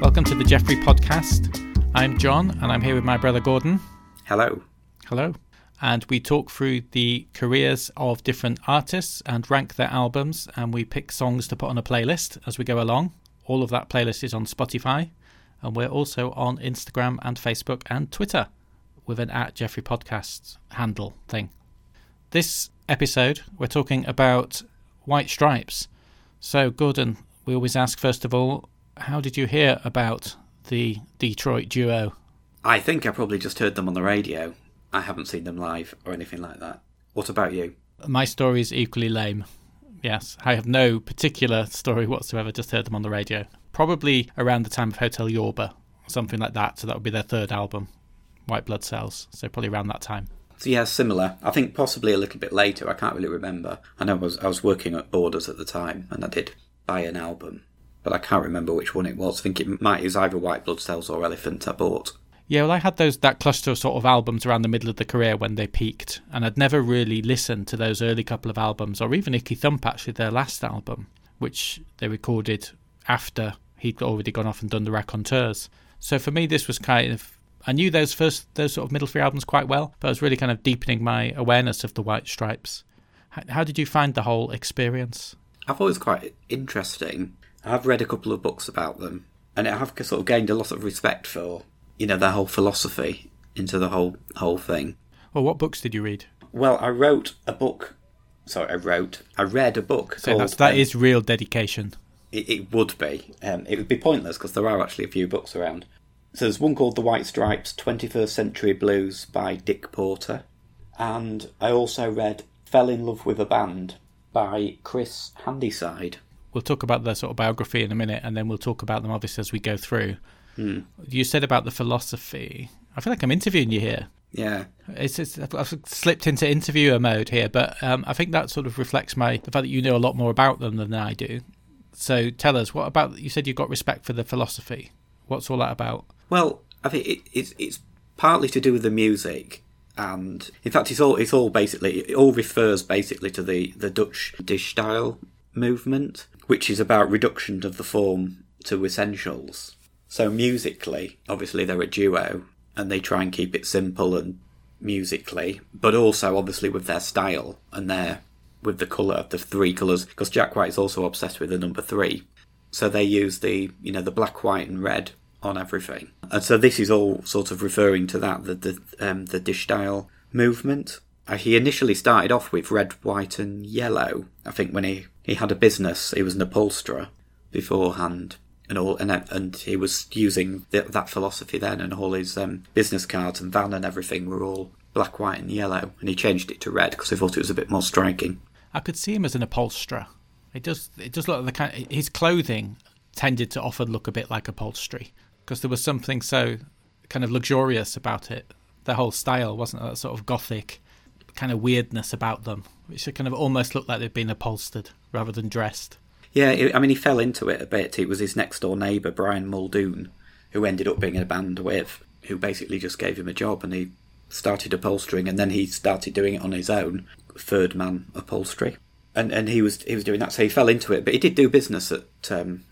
Welcome to the Jeffrey Podcast. I'm John, and I'm here with my brother Gordon. Hello. Hello. And we talk through the careers of different artists and rank their albums, and we pick songs to put on a playlist as we go along. All of that playlist is on Spotify, and we're also on Instagram and Facebook and Twitter with an at Jeffrey Podcast handle thing. This episode, we're talking about White Stripes. So, Gordon, we always ask first of all, how did you hear about the Detroit duo? I think I probably just heard them on the radio. I haven't seen them live or anything like that. What about you? My story is equally lame. Yes, I have no particular story whatsoever, just heard them on the radio. Probably around the time of Hotel Yorba, something like that. So that would be their third album, White Blood Cells. So probably around that time. So yeah, similar. I think possibly a little bit later. I can't really remember. I know I was I was working at Borders at the time, and I did buy an album, but I can't remember which one it was. I think it might it was either White Blood Cells or Elephant I bought. Yeah, well, I had those that cluster of sort of albums around the middle of the career when they peaked, and I'd never really listened to those early couple of albums, or even Icky Thump actually their last album, which they recorded after he'd already gone off and done the raconteurs. So for me, this was kind of I knew those first those sort of middle three albums quite well, but I was really kind of deepening my awareness of the White Stripes. How, how did you find the whole experience? I thought it was quite interesting. I've read a couple of books about them, and I have sort of gained a lot of respect for you know their whole philosophy into the whole whole thing. Well, what books did you read? Well, I wrote a book. Sorry, I wrote. I read a book. So that's, that um, is real dedication. It, it would be. Um, it would be pointless because there are actually a few books around. So there's one called The White Stripes 21st Century Blues by Dick Porter. And I also read Fell in Love with a Band by Chris Handyside. We'll talk about the sort of biography in a minute and then we'll talk about them obviously as we go through. Hmm. You said about the philosophy. I feel like I'm interviewing you here. Yeah, it's, it's I've slipped into interviewer mode here, but um, I think that sort of reflects my the fact that you know a lot more about them than I do. So tell us, what about you said you've got respect for the philosophy? What's all that about? Well, I think it, it's it's partly to do with the music, and in fact, it's all it's all basically it all refers basically to the the Dutch De Stijl movement, which is about reduction of the form to essentials. So musically, obviously they're a duo and they try and keep it simple and musically, but also obviously with their style and their with the colour, of the three colours, because Jack White is also obsessed with the number three. So they use the you know the black, white, and red on everything, and so this is all sort of referring to that the the um, the De Stijl movement. Uh, he initially started off with red, white, and yellow. I think when he he had a business, he was an upholsterer beforehand, and all, and and he was using that philosophy then, and all his um, business cards and van and everything were all black, white, and yellow, and he changed it to red because he thought it was a bit more striking. I could see him as an upholsterer. It does. It does look like the kind. His clothing tended to often look a bit like upholstery because there was something so kind of luxurious about it. The whole style wasn't that sort of gothic kind of weirdness about them, which kind of almost looked like they'd been upholstered rather than dressed. Yeah, I mean, he fell into it a bit. It was his next door neighbour, Brian Muldoon, who ended up being in a band with, who basically just gave him a job and he started upholstering and then he started doing it on his own, third man upholstery. And and he was he was doing that, so he fell into it. But he did do business at um,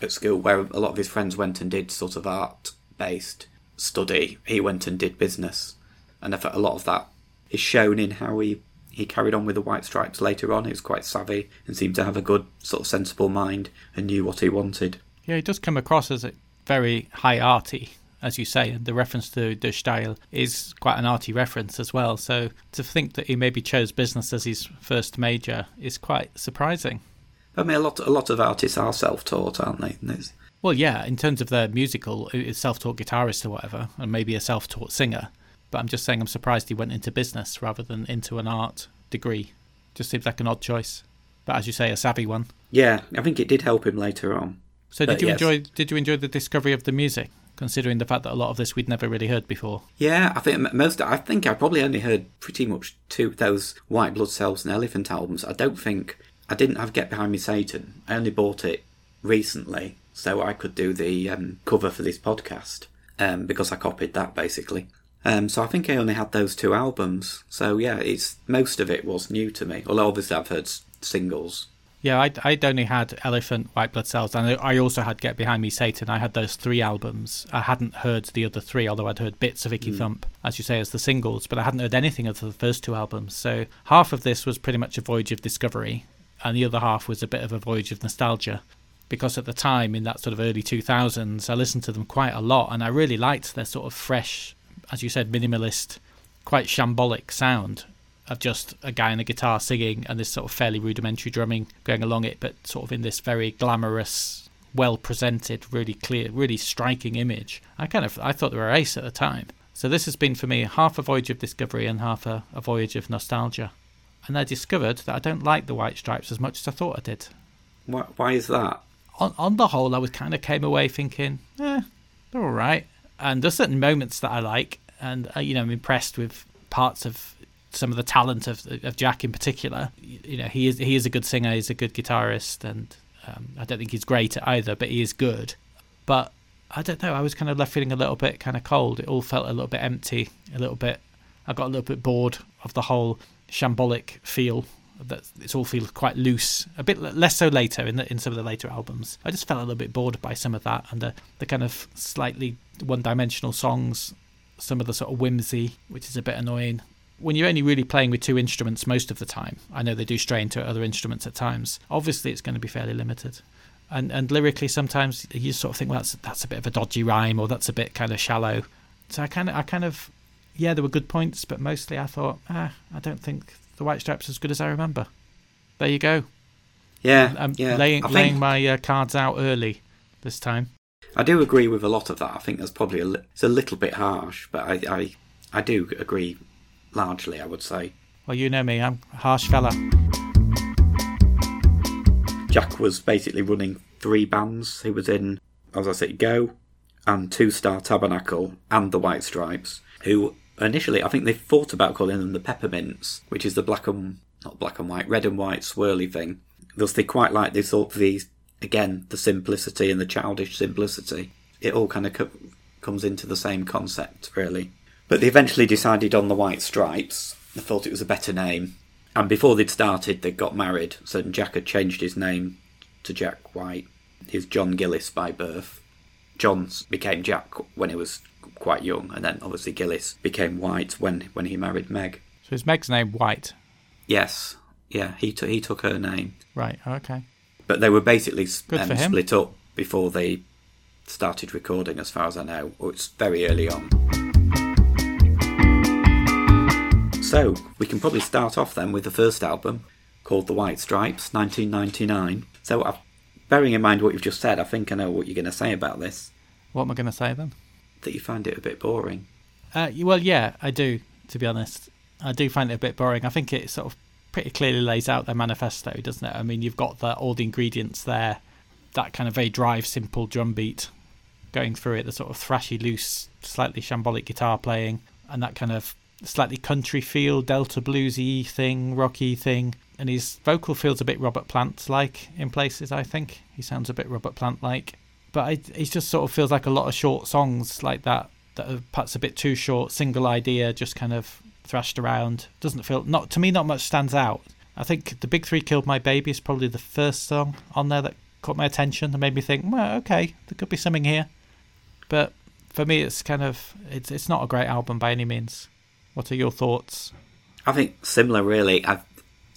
at school, where a lot of his friends went and did sort of art based study. He went and did business, and a lot of that is shown in how he he carried on with the White Stripes later on. He was quite savvy and seemed to have a good, sort of sensible mind and knew what he wanted. Yeah, he does come across as a very high arty, as you say, and the reference to the style is quite an arty reference as well. So to think that he maybe chose business as his first major is quite surprising. I mean, a lot, a lot of artists are self-taught, aren't they? Well, yeah, in terms of their musical, is self-taught guitarist or whatever, and maybe a self-taught singer. But I'm just saying I'm surprised he went into business rather than into an art degree. Just seems like an odd choice. But as you say, a savvy one. Yeah, I think it did help him later on. So did but you yes. enjoy did you enjoy the discovery of the music? Considering the fact that a lot of this we'd never really heard before. Yeah, I think most. I think I probably only heard pretty much two those White Blood Cells and Elephant albums. I don't think I didn't have Get Behind Me Satan. I only bought it recently, so I could do the um, cover for this podcast um, because I copied that basically. Um, so I think I only had those two albums. So yeah, it's most of it was new to me. Although obviously I've heard singles Yeah, I'd, I'd only had Elephant, White Blood Cells, and I also had Get Behind Me, Satan. I had those three albums. I hadn't heard the other three, although I'd heard bits of Icky Mm. Thump, as you say, as the singles, but I hadn't heard anything of the first two albums. So half of this was pretty much a voyage of discovery, and the other half was a bit of a voyage of nostalgia. Because at the time, in that sort of early 2000s, I listened to them quite a lot, and I really liked their sort of fresh, as you said, minimalist, quite shambolic sound of just a guy on a guitar singing and this sort of fairly rudimentary drumming going along it, but sort of in this very glamorous, well presented, really clear, really striking image. I kind of I thought they were ace at the time. So this has been for me half a voyage of discovery and half a, a voyage of nostalgia. And I discovered that I don't like the White Stripes as much as I thought I did. Why, why is that? On on the whole, I was kind of came away thinking, eh, they're all right. And there's certain moments that I like, and uh, you know, I'm impressed with parts of some of the talent of of Jack in particular. You, know, he is he is a good singer, he's a good guitarist, and um, I don't think he's great at either, but he is good. But I don't know. I was kind of left feeling a little bit kind of cold. It all felt a little bit empty, a little bit. I got a little bit bored of the whole shambolic feel. That it all feels quite loose. A bit less so later in the, in some of the later albums. I just felt a little bit bored by some of that and the the kind of slightly one-dimensional songs. Some of the sort of whimsy, which is a bit annoying. When you're only really playing with two instruments most of the time, I know they do stray into other instruments at times. Obviously, it's going to be fairly limited and and lyrically sometimes you sort of think well that's that's a bit of a dodgy rhyme or that's a bit kind of shallow so i kind of i kind of yeah there were good points but mostly i thought ah i don't think the white stripes as good as i remember there you go Yeah, i'm yeah. laying laying think, my uh, cards out early this time I do agree with a lot of that. I think that's probably a, li- it's a little bit harsh, but I, I, I do agree largely. I would say well you know me i'm a harsh fella Jack was basically running three bands. He was in, as I said, Go and Two Star Tabernacle and the White Stripes, who initially I think they thought about calling them the Peppermints, which is the black and not black and white, red and white swirly thing. Thus, they quite like they thought the again the simplicity and the childish simplicity. It all kind of co- comes into the same concept, really. But they eventually decided on the White Stripes. They thought it was a better name. And before they'd started, they got married. So Jack had changed his name to Jack White. He's John Gillis by birth. John became Jack when he was quite young, and then obviously Gillis became White when when he married Meg. so is meg's name white Yes, yeah, he took he took her name, right okay but they were basically um, split up before they started recording, as far as I know. Or it's very early on. So we can probably start off then with the first album called The White Stripes, 1999. So, uh, bearing in mind what you've just said, I think I know what you're going to say about this. what am i going to say then That you find it a bit boring. Uh, well, yeah, I do. To be honest, I do find it a bit boring. I think it sort of pretty clearly lays out their manifesto, doesn't it? I mean, you've got the, all the ingredients there. That kind of very drive, simple drum beat going through it. The sort of thrashy, loose, slightly shambolic guitar playing, and that kind of slightly country feel, Delta bluesy thing, rocky thing. And his vocal feels a bit Robert Plant like in places. I think he sounds a bit Robert Plant like but it just sort of feels like a lot of short songs like that that are perhaps a bit too short, single idea, just kind of thrashed around. Doesn't feel not to me. Not much stands out. I think the Big Three Killed My Baby is probably the first song on there that caught my attention and made me think, well, okay, there could be something here. But for me, it's kind of it's it's not a great album by any means. What are your thoughts? I think similar, really. I,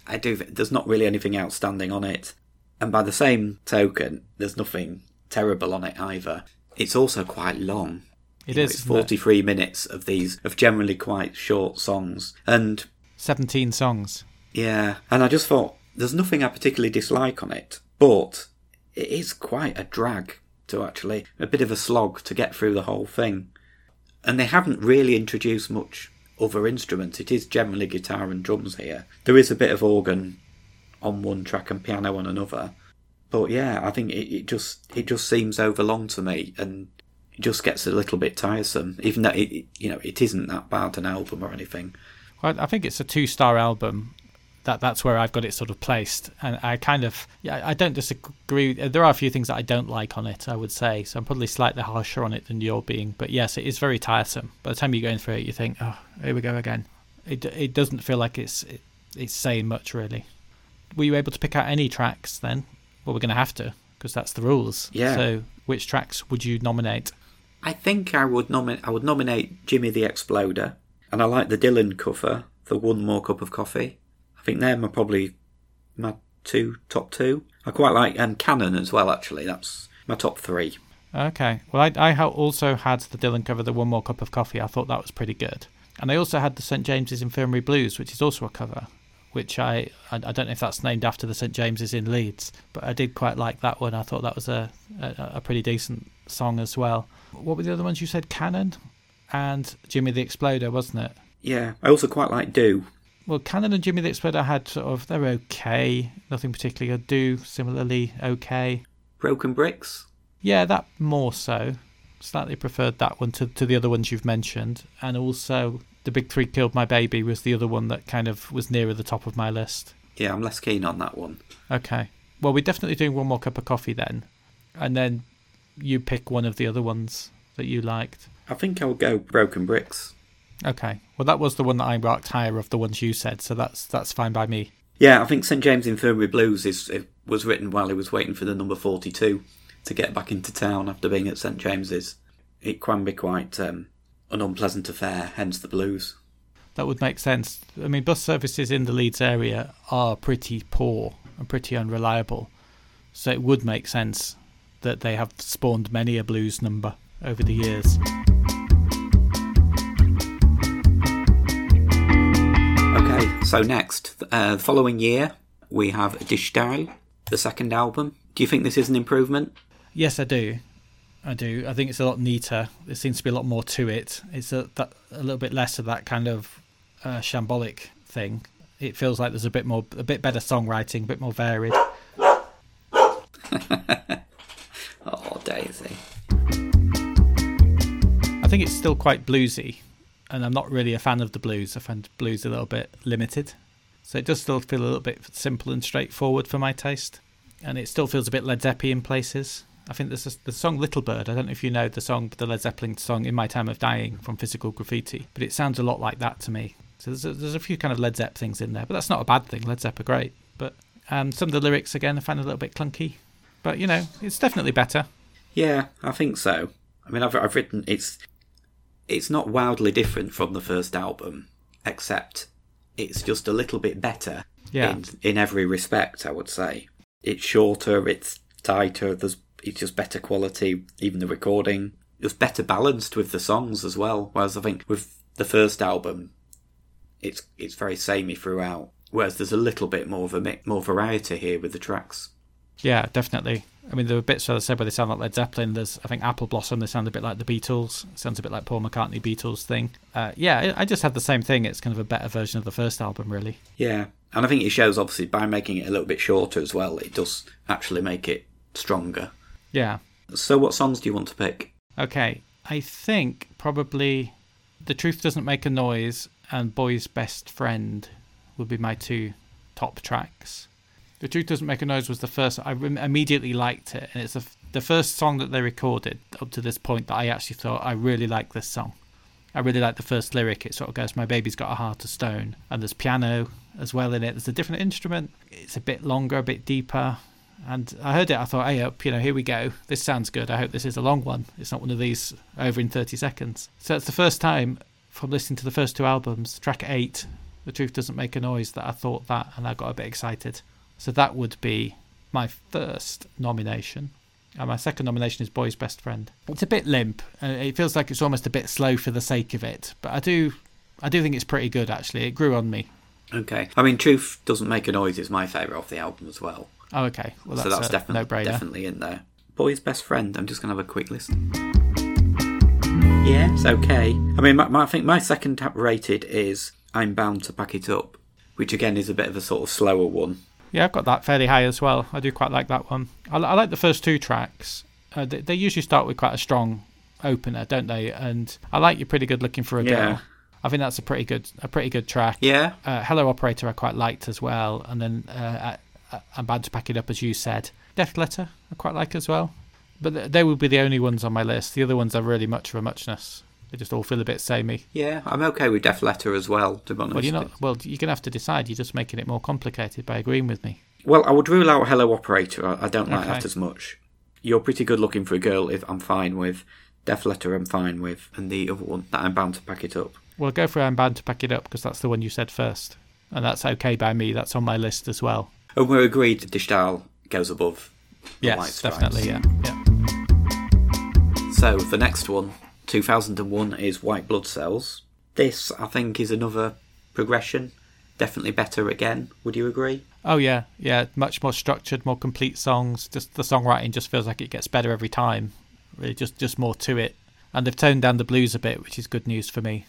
I do. There's not really anything outstanding on it, and by the same token, there's nothing terrible on it either. It's also quite long. It You know, It's isn't it? 43 minutes of these of generally quite short songs, and seventeen songs. yeah, and I just thought there's nothing I particularly dislike on it, but it is quite a drag to actually a bit of a slog to get through the whole thing, and they haven't really introduced much other instruments. It is generally guitar and drums here. There is a bit of organ on one track and piano on another, but yeah, I think it, it just it just seems overlong to me, and it just gets a little bit tiresome. Even though it, you know it isn't that bad an album or anything. Well, I think it's a two-star album. That that's where I've got it sort of placed, and I kind of yeah I don't disagree. There are a few things that I don't like on it. I would say so. I'm probably slightly harsher on it than you're being, but yes, it is very tiresome. By the time you're going through it, you think, oh, here we go again. It it doesn't feel like it's it, it's saying much really. were you able to pick out any tracks then? Well, we're going to have to because that's the rules. Yeah. So, which tracks would you nominate? I think I would nominate. I would nominate Jimmy the Exploder, and I like the Dylan cover, the One More Cup of Coffee. I think they're probably my two top two. I quite like um, Cannon as well. Actually, that's my top three. Okay. Well, I, I also had the Dylan cover, the One More Cup of Coffee. I thought that was pretty good. And I also had the St James's Infirmary Blues, which is also a cover, which I, I I don't know if that's named after the St James's in Leeds, but I did quite like that one. I thought that was a, a, a pretty decent song as well. What were the other ones you said? Cannon and Jimmy the Exploder, wasn't it? Yeah, I also quite like Do. Well, Cannon and Jimmy the Exploder had sort of they're okay, nothing particularly good. Do similarly okay. Broken Bricks. Yeah, that more so. Slightly preferred that one to, to the other ones you've mentioned. And also, The Big Three Killed My Baby was the other one that kind of was nearer the top of my list. Yeah, I'm less keen on that one. Okay. Well, we're definitely doing one more cup of coffee then. And then you pick one of the other ones that you liked. I think I'll go Broken Bricks. Okay. Well, that was the one that I marked higher of the ones you said, so that's that's fine by me. Yeah, I think St James Infirmary Blues is it was written while he was waiting for the number 42 to get back into town after being at St James's. It can be quite um, an unpleasant affair, hence the blues. That would make sense. I mean, bus services in the Leeds area are pretty poor and pretty unreliable, so it would make sense that they have spawned many a blues number over the years. Okay, so next, uh, the following year, we have De Stijl, the second album. Do you think this is an improvement? Yes, I do. I do. I think it's a lot neater. There seems to be a lot more to it. It's a that, a little bit less of that kind of uh, shambolic thing. It feels like there's a bit more, a bit better songwriting, a bit more varied. Daisy. I think it's still quite bluesy, and I'm not really a fan of the blues. I find blues a little bit limited, so it does still feel a little bit simple and straightforward for my taste, and it still feels a bit Led Zeppelin in places. I think there's the song Little Bird. I don't know if you know the song, the Led Zeppelin song "In My Time of Dying" from Physical Graffiti, but it sounds a lot like that to me. So there's a, there's a few kind of Led Zepp things in there, but that's not a bad thing. Led Zepp are great, but um, some of the lyrics again I find a little bit clunky, but you know it's definitely better. Yeah, I think so. I mean, I've, I've written it's it's not wildly different from the first album, except it's just a little bit better Yeah. in in every respect. I would say it's shorter, it's tighter. There's it's just better quality. Even the recording, it's better balanced with the songs as well. Whereas I think with the first album, it's it's very samey throughout. Whereas there's a little bit more of a mi- more variety here with the tracks. Yeah, definitely. I mean, there were bits, as I said, where they sound like Led Zeppelin. There's, I think, Apple Blossom. They sound a bit like the Beatles. It sounds a bit like Paul McCartney Beatles thing. Uh, yeah, I I just had the same thing. It's kind of a better version of the first album, really. Yeah, and I think it shows obviously by making it a little bit shorter as well. It does actually make it stronger. Yeah. So, what songs do you want to pick? Okay. I think probably The Truth Doesn't Make a Noise and Boy's Best Friend would be my two top tracks. The Truth Doesn't Make a Noise was the first, I immediately liked it. And it's the, the first song that they recorded up to this point that I actually thought, I really like this song. I really like the first lyric. It sort of goes, My baby's got a heart of stone. And there's piano as well in it. There's a different instrument. It's a bit longer, a bit deeper. And I heard it, I thought, hey, up, you know, here we go. This sounds good. I hope this is a long one. It's not one of these over in 30 seconds. So it's the first time from listening to the first two albums, track eight, The Truth Doesn't Make a Noise, that I thought that and I got a bit excited. So that would be my first nomination. And my second nomination is Boy's Best Friend. It's a bit limp. Uh, it feels like it's almost a bit slow for the sake of it. But I do, I do think it's pretty good actually. It grew on me. Okay, I mean, Truth Doesn't Make a Noise is my favourite off the album as well. Oh, okay. Well, that's, so that's definitely no-brainer. definitely in there. Boy's Best Friend. I'm just going to have a quick listen. Yeah, it's okay. I mean, my, my, I think my second tap rated is I'm Bound to Pack It Up, which again is a bit of a sort of slower one. Yeah, I've got that fairly high as well. I do quite like that one. I, I like the first two tracks. Uh, they, they usually start with quite a strong opener, don't they? And I like "You're Pretty Good Looking for a Yeah. Girl." I think that's a pretty good, a pretty good track. Yeah, Uh, "Hello Operator" I quite liked as well, and then uh, I, I- I'm bound to pack it up as you said. "Death Letter" I quite like as well. But th- they would be the only ones on my list. The other ones are really much of a muchness. They just all feel a bit samey. Yeah, I'm okay with Death Letter as well, to be honest. Well, you're not. Well, you're gonna have to decide. You're just making it more complicated by agreeing with me. Well, I would rule out Hello Operator. I, I don't like Okay. that as much. You're pretty good looking for a girl. If I'm fine with Death Letter, I'm fine with, and the other one that I'm bound to pack it up. Well, go for I'm bound to pack it up because that's the one you said first, and that's okay by me. That's on my list as well. And we're agreed. The style goes above. the Yes, definitely. Yeah, yeah. So the next one, 2001, is White Blood Cells. This, I think, is another progression. Definitely better again. Would you agree? Oh yeah, yeah. Much more structured, more complete songs. Just the songwriting just feels like it gets better every time. Really, just just more to it. And they've toned down the blues a bit, which is good news for me.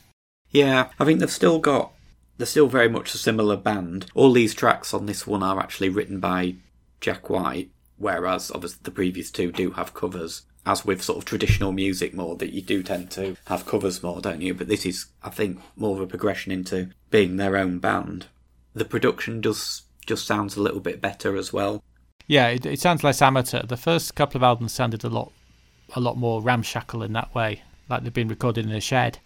Yeah, I think they've still got. They're still very much a similar band. All these tracks on this one are actually written by Jack White, whereas obviously the previous two do have covers. As with sort of traditional music more, that you do tend to have covers more, don't you? But this is, I think, more of a progression into being their own band. The production does just sounds a little bit better as well. Yeah, it, it sounds less amateur. The first couple of albums sounded a lot, a lot more ramshackle in that way, like they've been recorded in a shed.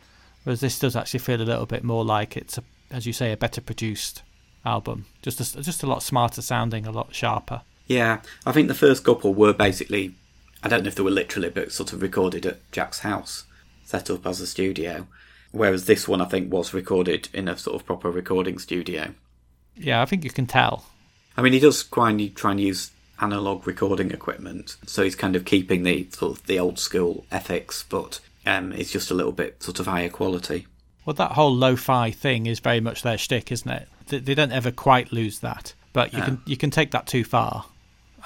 Whereas this does actually feel a little bit more like it's, a, as you say, a better produced album. Just a, just a lot smarter sounding, a lot sharper. Yeah, I think the first couple were basically, I don't know if they were literally, but sort of recorded at Jack's house, set up as a studio. Whereas this one, I think, was recorded in a sort of proper recording studio. Yeah, I think you can tell. I mean, he does try and use analog recording equipment, so he's kind of keeping the sort of the old school ethics, but um, it's just a little bit sort of higher quality. Well, that whole lo-fi thing is very much their shtick, isn't it? They, they don't ever quite lose that, but you No. can you can take that too far.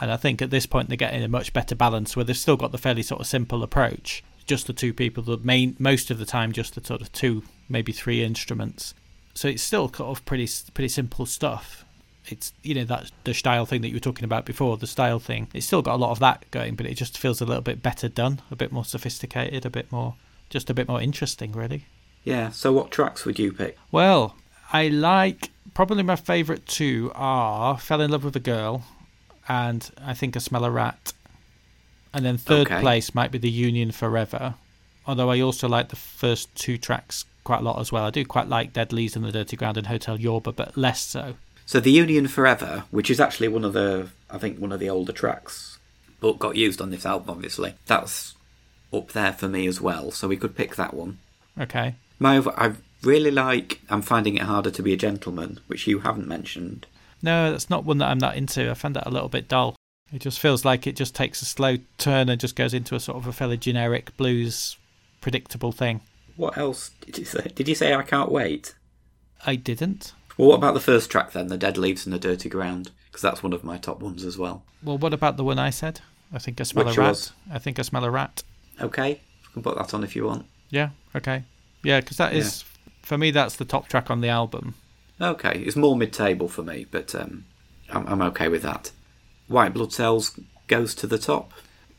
And I think at this point they're getting a much better balance where they've still got the fairly sort of simple approach, just the two people, the main most of the time, just the sort of two, maybe three instruments. So it's still sort of pretty pretty simple stuff. It's you know that the style thing that you were talking about before, the style thing. It's still got a lot of that going, but it just feels a little bit better done, a bit more sophisticated, a bit more, just a bit more interesting, really. Yeah, so what tracks would you pick? Well, I like probably my favourite two are "Fell in Love with a Girl" and I think "I Smell a Rat." And then third Okay. place might be "The Union Forever," although I also like the first two tracks quite a lot as well. I do quite like "Dead Leaves and the Dirty Ground" and "Hotel Yorba," but less so. So the Union Forever, which is actually one of the, I think one of the older tracks, but got used on this album, obviously. That's up there for me as well. So we could pick that one. Okay. My, I really like. I'm finding it harder to be a gentleman, which you haven't mentioned. No, that's not one that I'm that into. I found that a little bit dull. It just feels like it just takes a slow turn and just goes into a sort of a fairly generic blues, predictable thing. What else did you say? Did you say I can't wait? I didn't. Well, what about the first track then, the Dead Leaves and the Dirty Ground? Because that's one of my top ones as well. Well, what about the one I said? I think I smell Which a rat. was? I think I smell a rat. Okay, you can put that on if you want. Yeah. Okay. Yeah, because that is for me. That's the top track on the album. Okay, it's more mid-table for me, but um, I'm, I'm okay with that. White Blood Cells goes to the top.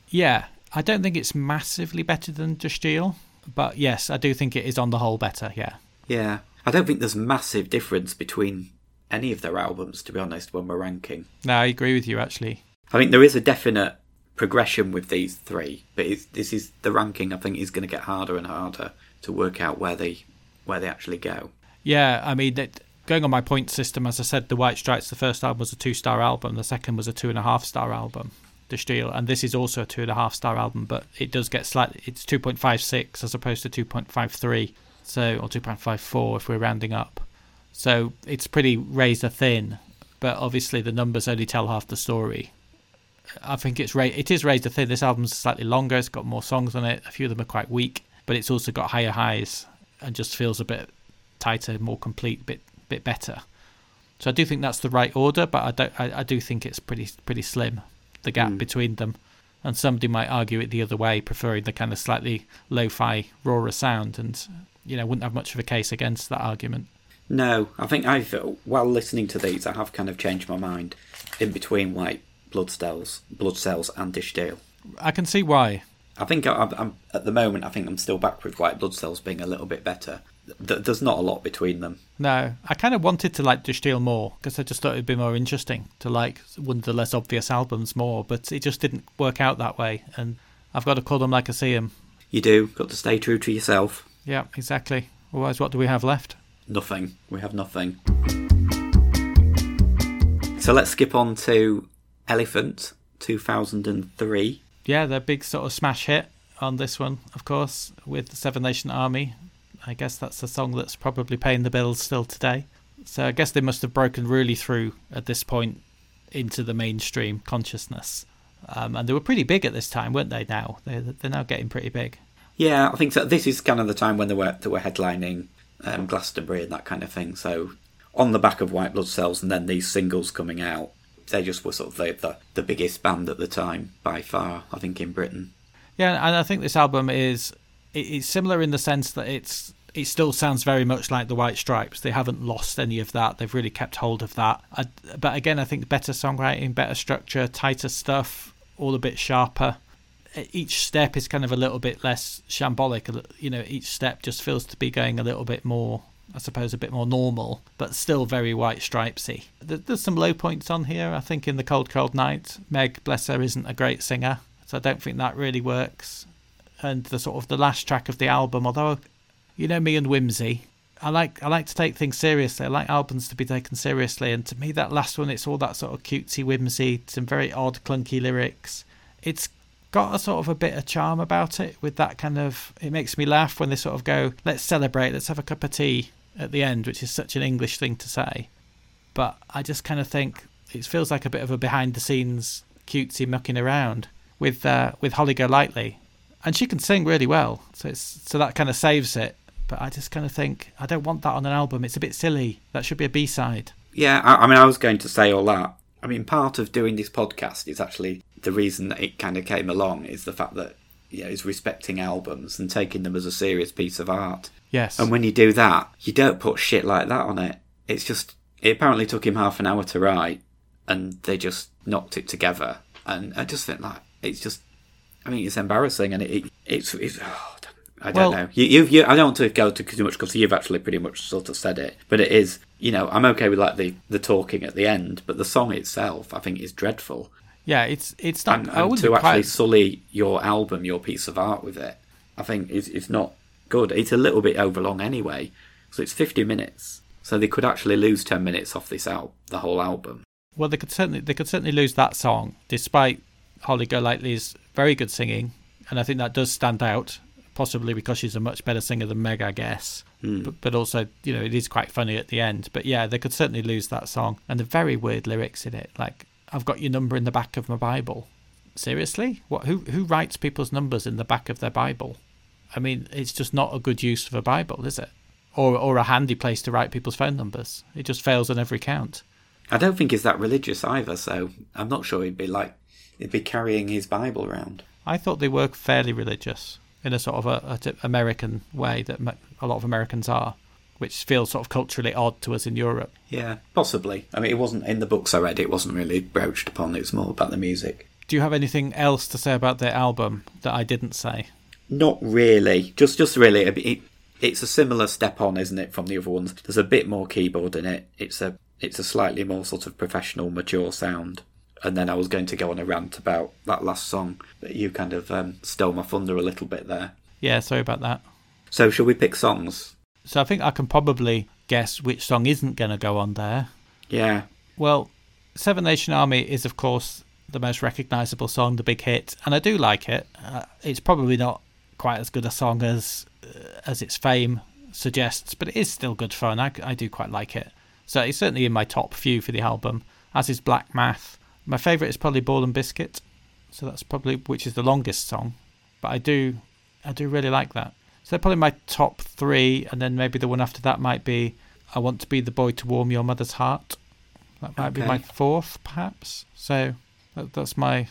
Yeah, I don't think it's massively better than De Stijl, but yes, I do think it is on the whole better. Yeah. Yeah, I don't think there's massive difference between any of their albums, to be honest, when we're ranking. No, I agree with you actually. I think there is a definite progression with these three, but it's, this is the ranking. I think is going to get harder and harder to work out where they where they actually go. Yeah, I mean, that, going on my point system, as I said, the White Stripes, the first album was a two-star album, the second was a two and a half star album. De Stijl, and this is also a two and a half star album, but it does get slightly. It's two point five six as opposed to two point five three, so or two point five four if we're rounding up. So it's pretty razor thin, but obviously the numbers only tell half the story. I think it's ra- it is razor thin. This album's slightly longer. It's got more songs on it. A few of them are quite weak, but it's also got higher highs and just feels a bit tighter, more complete, bit bit better. So I do think that's the right order, but I don't. I, I do think it's pretty pretty slim, the gap Mm. between them. And somebody might argue it the other way, preferring the kind of slightly lo-fi, rawer sound, and you know wouldn't have much of a case against that argument. No, I think I feel while listening to these, I have kind of changed my mind in between White Blood Cells, Blood Cells, and De Stijl. I can see why. I think I'm, I'm at the moment. I think I'm still back with White Blood Cells being a little bit better. Th- There's not a lot between them. No, I kind of wanted to like Stijl more because I just thought it'd be more interesting to like one of the less obvious albums more, but it just didn't work out that way. And I've got to call them like I see them. You do got to stay true to yourself. Yeah, exactly. Otherwise, what do we have left? Nothing. We have nothing. So let's skip on to Elephant 2003. Yeah, the big sort of smash hit on this one, of course, with the Seven Nation Army. I guess that's the song that's probably paying the bills still today. So I guess they must have broken really through at this point into the mainstream consciousness. Um, and they were pretty big at this time, weren't they? Now they're, they're now getting pretty big. Yeah, I think so. This is kind of the time when they were they were headlining um, Glastonbury and that kind of thing. So on the back of White Blood Cells, and then these singles coming out, they just were sort of the, the the biggest band at the time by far. I think in Britain. Yeah, and I think this album is it's similar in the sense that it's it still sounds very much like the White Stripes. They haven't lost any of that. They've really kept hold of that. I, but again, I think better songwriting, better structure, tighter stuff, all a bit sharper. Each step is kind of a little bit less shambolic. You know, each step just feels to be going a little bit more, I suppose, a bit more normal, but still very White Stripesy. There's some low points on here. I think in the Cold Cold Night, Meg, bless her, isn't a great singer, so I don't think that really works. And the sort of the last track of the album, although you know me and whimsy. I like I like to take things seriously. I like albums to be taken seriously, and to me, that last one, it's all that sort of cutesy whimsy, some very odd, clunky lyrics. It's got a sort of a bit of charm about it, with that kind of. It makes me laugh when they sort of go, "Let's celebrate, let's have a cup of tea" at the end, which is such an English thing to say. But I just kind of think it feels like a bit of a behind-the-scenes cutesy mucking around with uh, with Holly Golightly, and she can sing really well, so it's so that kind of saves it but I just kind of think I don't want that on an album. It's a bit silly. That should be a B side. Yeah, I, I, mean, I was going to say all that. I mean, part of doing this podcast is actually the reason that it kind of came along is the fact that you know, is respecting albums and taking them as a serious piece of art. Yes. And when you do that, you don't put shit like that on it. It's just it apparently took him half an hour to write, and they just knocked it together. And I just think like it's just, I mean, it's embarrassing, and it, it it's it's. Oh, I don't well, know. You, you, you, I don't want to go to too much because you've actually pretty much sort of said it. But it is, you know, I'm okay with like the, the talking at the end, but the song itself, I think, is dreadful. Yeah, it's it's not. And, and to actually sully your album, your piece of art with it, I think is it's not good. It's a little bit overlong anyway, so it's 50 minutes. So they could actually lose 10 minutes off this out the whole album. Well, they could certainly they could certainly lose that song, despite Holly Golightly's very good singing, and I think that does stand out possibly because she's a much better singer than Meg, I guess. Mm. But, but also, you know, it is quite funny at the end. But yeah, they could certainly lose that song. And the very weird lyrics in it, like, I've got your number in the back of my Bible. Seriously? What? Who who writes people's numbers in the back of their Bible? I mean, it's just not a good use of a Bible, is it? Or or a handy place to write people's phone numbers. It just fails on every count. I don't think he's that religious either, so I'm not sure he'd be like he'd be carrying his Bible around. I thought they were fairly religious in a sort of a, a American way that a lot of Americans are, which feels sort of culturally odd to us in Europe. Yeah, possibly. I mean, it wasn't in the books I read. It wasn't really broached upon. It was more about the music. Do you have anything else to say about the album that I didn't say? Not really. Just, just really. It, it's a similar step on, isn't it, from the other ones? There's a bit more keyboard in it. It's a, it's a slightly more sort of professional, mature sound and then I was going to go on a rant about that last song, but you kind of um, stole my thunder a little bit there. Yeah, sorry about that. So, shall we pick songs? So, I think I can probably guess which song isn't going to go on there. Yeah. Well, Seven Nation Army is, of course, the most recognisable song, the big hit, and I do like it. Uh, it's probably not quite as good a song as uh, as its fame suggests, but it is still good fun. I, I do quite like it. So it's certainly in my top few for the album, as is Black Math. My favourite is probably Ball and Biscuit, so that's probably which is the longest song, but I do I do really like that. So they're probably my top three, and then maybe the one after that might be I Want to Be the Boy to Warm Your Mother's Heart. That might okay. be my fourth, perhaps. So that, that's my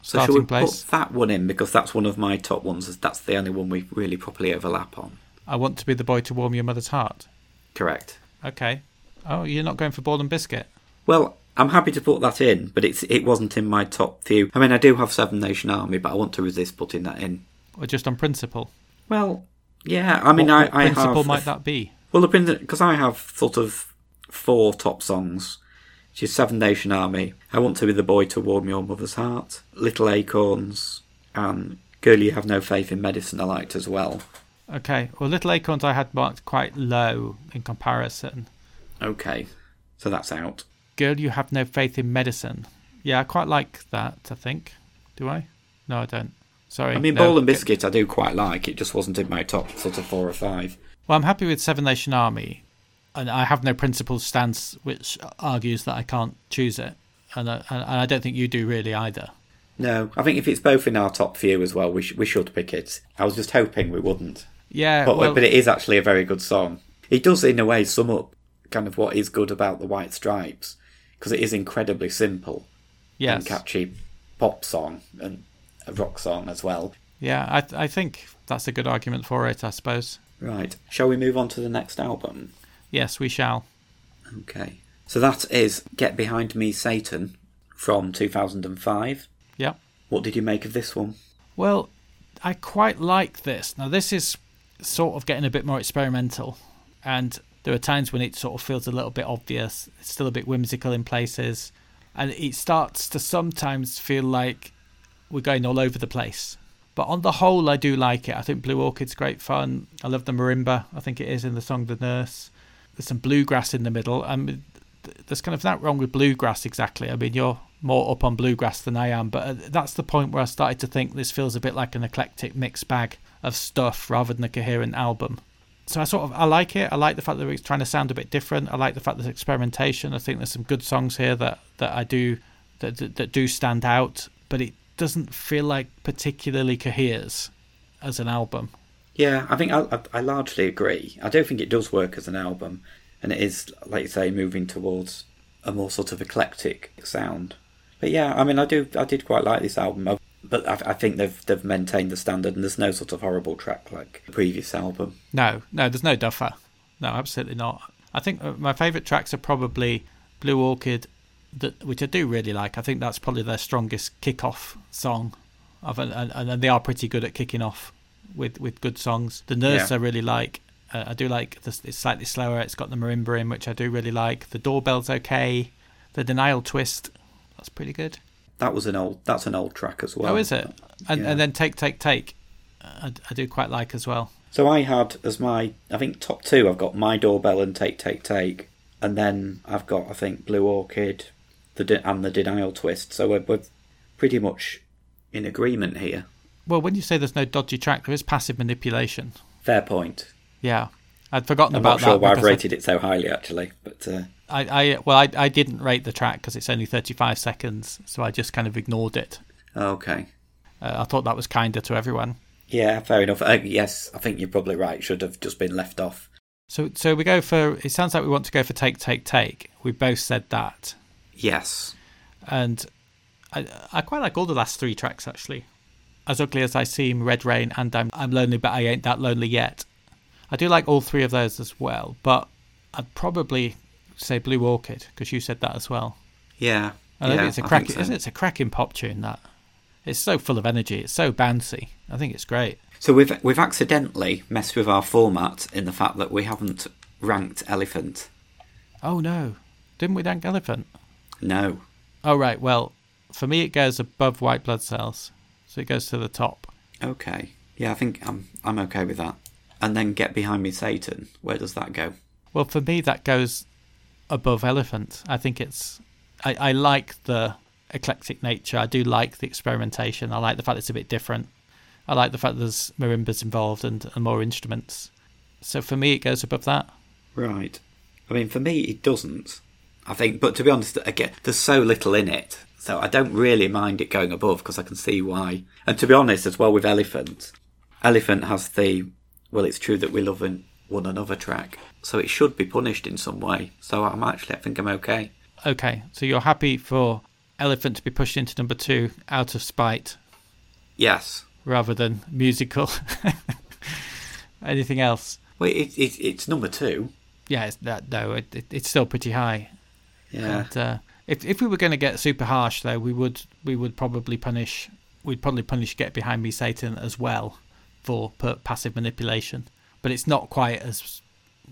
so starting we place. put that one in because that's one of my top ones. That's the only one we really properly overlap on. I want to be the boy to warm your mother's heart. Correct. Okay. Oh, you're not going for ball and biscuit. Well, I'm happy to put that in, but it's it wasn't in my top few. I mean, I do have Seven Nation Army, but I want to resist putting that in. Or just on principle? Well, yeah. I mean, what, I, what principle have, might that be? Well, the principle because I have sort of four top songs. Which is Seven Nation Army. I want to be the boy to warm your mother's heart. Little Acorns and Girl You Have No Faith in Medicine. I liked as well. Okay. Well, Little Acorns I had marked quite low in comparison. Okay, so that's out. Girl, you have no faith in medicine. Yeah, I quite like that. I think. Do I? No, I don't. Sorry. I mean, no. Ball and Biscuit I do quite like. It just wasn't in my top sort of four or five. Well, I'm happy with Seven Nation Army, and I have no principled stance which argues that I can't choose it, and I, and I don't think you do really either. No, I think if it's both in our top few as well, we, sh- we should pick it. I was just hoping we wouldn't. Yeah, But, well, but it is actually a very good song. It does, in a way, sum up kind of what is good about the White Stripes, because it is incredibly simple yes, and catchy pop song and a rock song as well. yeah. I I think that's a good argument for it. I suppose. Right, shall we move on to the next album? Yes, we shall. Okay. So that is Get Behind Me, Satan from 2005. Yep. What did you make of this one? Well, I quite like this. Now, this is sort of getting a bit more experimental, and there are times when it sort of feels a little bit obvious. It's still a bit whimsical in places, and it starts to sometimes feel like we're going all over the place. But on the whole, I do like it. I think Blue Orchid's great fun. I love the marimba. I think it is in the song "The Nurse." There's some bluegrass in the middle. I mean, there's kind of nothing wrong with bluegrass exactly. I mean, you're more up on bluegrass than I am, but uh, that's the point where I started to think this feels a bit like an eclectic mixed bag of stuff rather than a coherent album. So I sort of I like it. I like the fact that it's trying to sound a bit different. I like the fact there's experimentation. I think there's some good songs here that that I do that that, that do stand out, but it doesn't feel like particularly coheres as an album. Yeah, I think I, I, largely agree. I don't think it does work as an album, and it is, like you say, moving towards a more sort of eclectic sound. But yeah, I mean, I do, I did quite like this album, I- but I, I think they've they've maintained the standard, and there's no sort of horrible track like the previous album. No, no, there's no duffer. No, absolutely not. I think uh, my favourite tracks are probably Blue Orchid, that which I do really like. I think that's probably their strongest kick-off song, of and, and, they are pretty good at kicking off with, with good songs. The Nurse Yeah. I really like. Uh, I do like this. It's slightly slower. It's got the marimba in, which I do really like. The Doorbell's okay. The Denial Twist, that's pretty good. That was an old. That's an old track as well. oh, is it? And Yeah. and then Take Take Take, I, I do quite like as well. So I had as my, I think top two. I've got my doorbell and take take take, and then I've got I think Blue Orchid, the and the denial twist. So we're, we're pretty much in agreement here. Well, when you say there's no dodgy track, there is passive manipulation. Fair point. Yeah, I'd forgotten I'm about not sure that. why I've because I- rated it so highly actually, but uh, I, I, well, I, I didn't rate the track because it's only 35 seconds, so I just kind of ignored it. okay. Uh, I thought that was kinder to everyone. Yeah, fair enough. Uh, yes, I think you're probably right. Should have just been left off. So, so we go for. It sounds like we want to go for take, take, take. We both said that, Yes. and I, I quite like all the last three tracks actually. As ugly as I seem, Red Rain, and I'm, I'm lonely, but I ain't that lonely yet. I do like all three of those as well, but I'd probably say Blue Orchid because you said that as well. Yeah. I yeah, think it's a I crack. think so. Isn't it? It's a cracking pop tune. That it's so full of energy. It's so bouncy. I think it's great. So we've we've accidentally messed with our format in the fact that we haven't ranked Elephant. Oh no, didn't we rank Elephant? No. Oh right. Well, for me it goes above White Blood Cells, so it goes to the top. Okay. Yeah, I think I'm I'm okay with that. And then get behind me, Satan. Where does that go? Well, for me that goes above Elephant. I think it's. I, I like the eclectic nature. I do like the experimentation. I like the fact it's a bit different. I like the fact there's marimbas involved and, and more instruments. So for me, it goes above that. Right. I mean, for me, it doesn't. I think, but to be honest, again, there's so little in it, so I don't really mind it going above because I can see why. And to be honest, as well with Elephant, Elephant has the well, it's true that we love an- one another track, so it should be punished in some way. So I'm actually, I think I'm okay. Okay, so you're happy for Elephant to be pushed into number two out of spite Yes. rather than musical. Anything else? Well, it, it, it's number two. Yeah, it's that no, it, it, it's still pretty high. Yeah. And, uh, if if we were going to get super harsh though, we would we would probably punish we'd probably punish Get Behind Me Satan as well for passive manipulation. But it's not quite as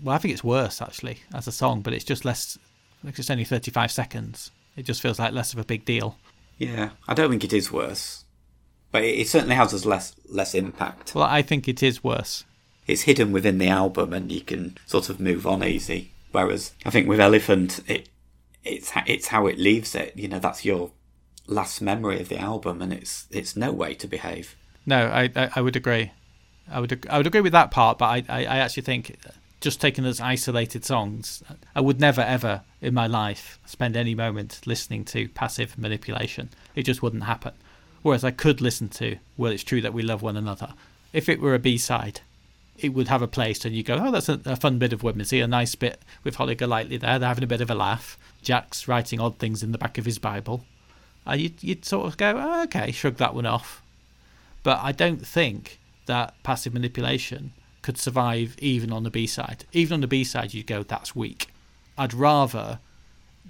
well. I think it's worse actually as a song, but it's just less. It's only thirty five seconds. It just feels like less of a big deal. Yeah. I don't think it is worse, but it, certainly has less less impact. Well, I think it is worse. it's hidden within the album, and you can sort of move on easy. Whereas I think with Elephant, it it's it's how it leaves it. You know, that's your last memory of the album, and it's it's no way to behave. No, I I, I would agree. I would I would agree with that part, but I, I, I actually think just taken as isolated songs, I would never ever in my life spend any moment listening to passive manipulation. It just wouldn't happen. Whereas I could listen to Well It's True That We Love One Another. If it were a B side, it would have a place and you go, Oh, that's a, a fun bit of whimsy, a nice bit with Holly Golightly there, they're having a bit of a laugh. Jack's writing odd things in the back of his Bible. And you'd, you'd sort of go, oh, okay, shrug that one off. But I don't think that passive manipulation could survive even on the B side. Even on the B side, you'd go, that's weak. I'd rather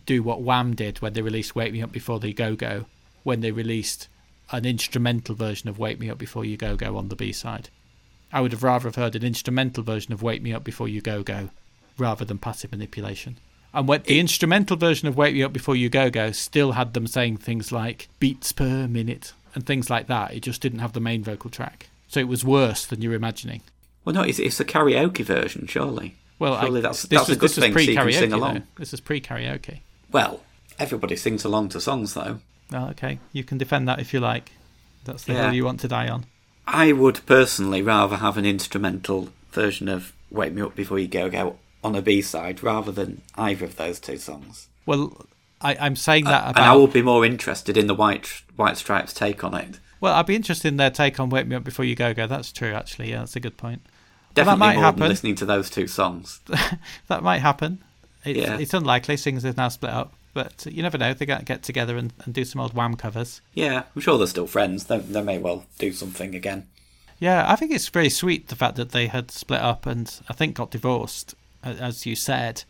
do what Wham did when they released Wake Me Up Before You Go Go, when they released an instrumental version of Wake Me Up Before You Go Go on the B side. I would have rather have heard an instrumental version of Wake Me Up Before You Go Go rather than passive manipulation. And when the instrumental version of Wake Me Up Before You Go Go still had them saying things like beats per minute and things like that. It just didn't have the main vocal track. So it was worse than you're imagining. Well, no, it's, it's a karaoke version, surely. Well, surely I, that's, this that's was, a good this was thing so you can pre-karaoke, sing along. though. This is pre-karaoke. Well, everybody sings along to songs, though. Well, okay, you can defend that if you like. That's the Yeah. hill you want to die on. I would personally rather have an instrumental version of Wake Me Up Before You Go Go on a B side rather than either of those two songs. Well, I, I'm saying that and I will be more interested in the White White Stripes take on it. Well, I'd be interested in their take on "Wake Me Up Before You Go Go." That's true, actually. Yeah, that's a good point. Well, that Definitely might happen. listening to those two songs. That might happen. It's, Yeah. it's unlikely. Singers have now split up, but uh, you never know. They get get together and, and do some old Wham covers. Yeah, I'm sure they're still friends. They, they may well do something again. Yeah, I think it's very sweet the fact that they had split up and I think got divorced, as you said,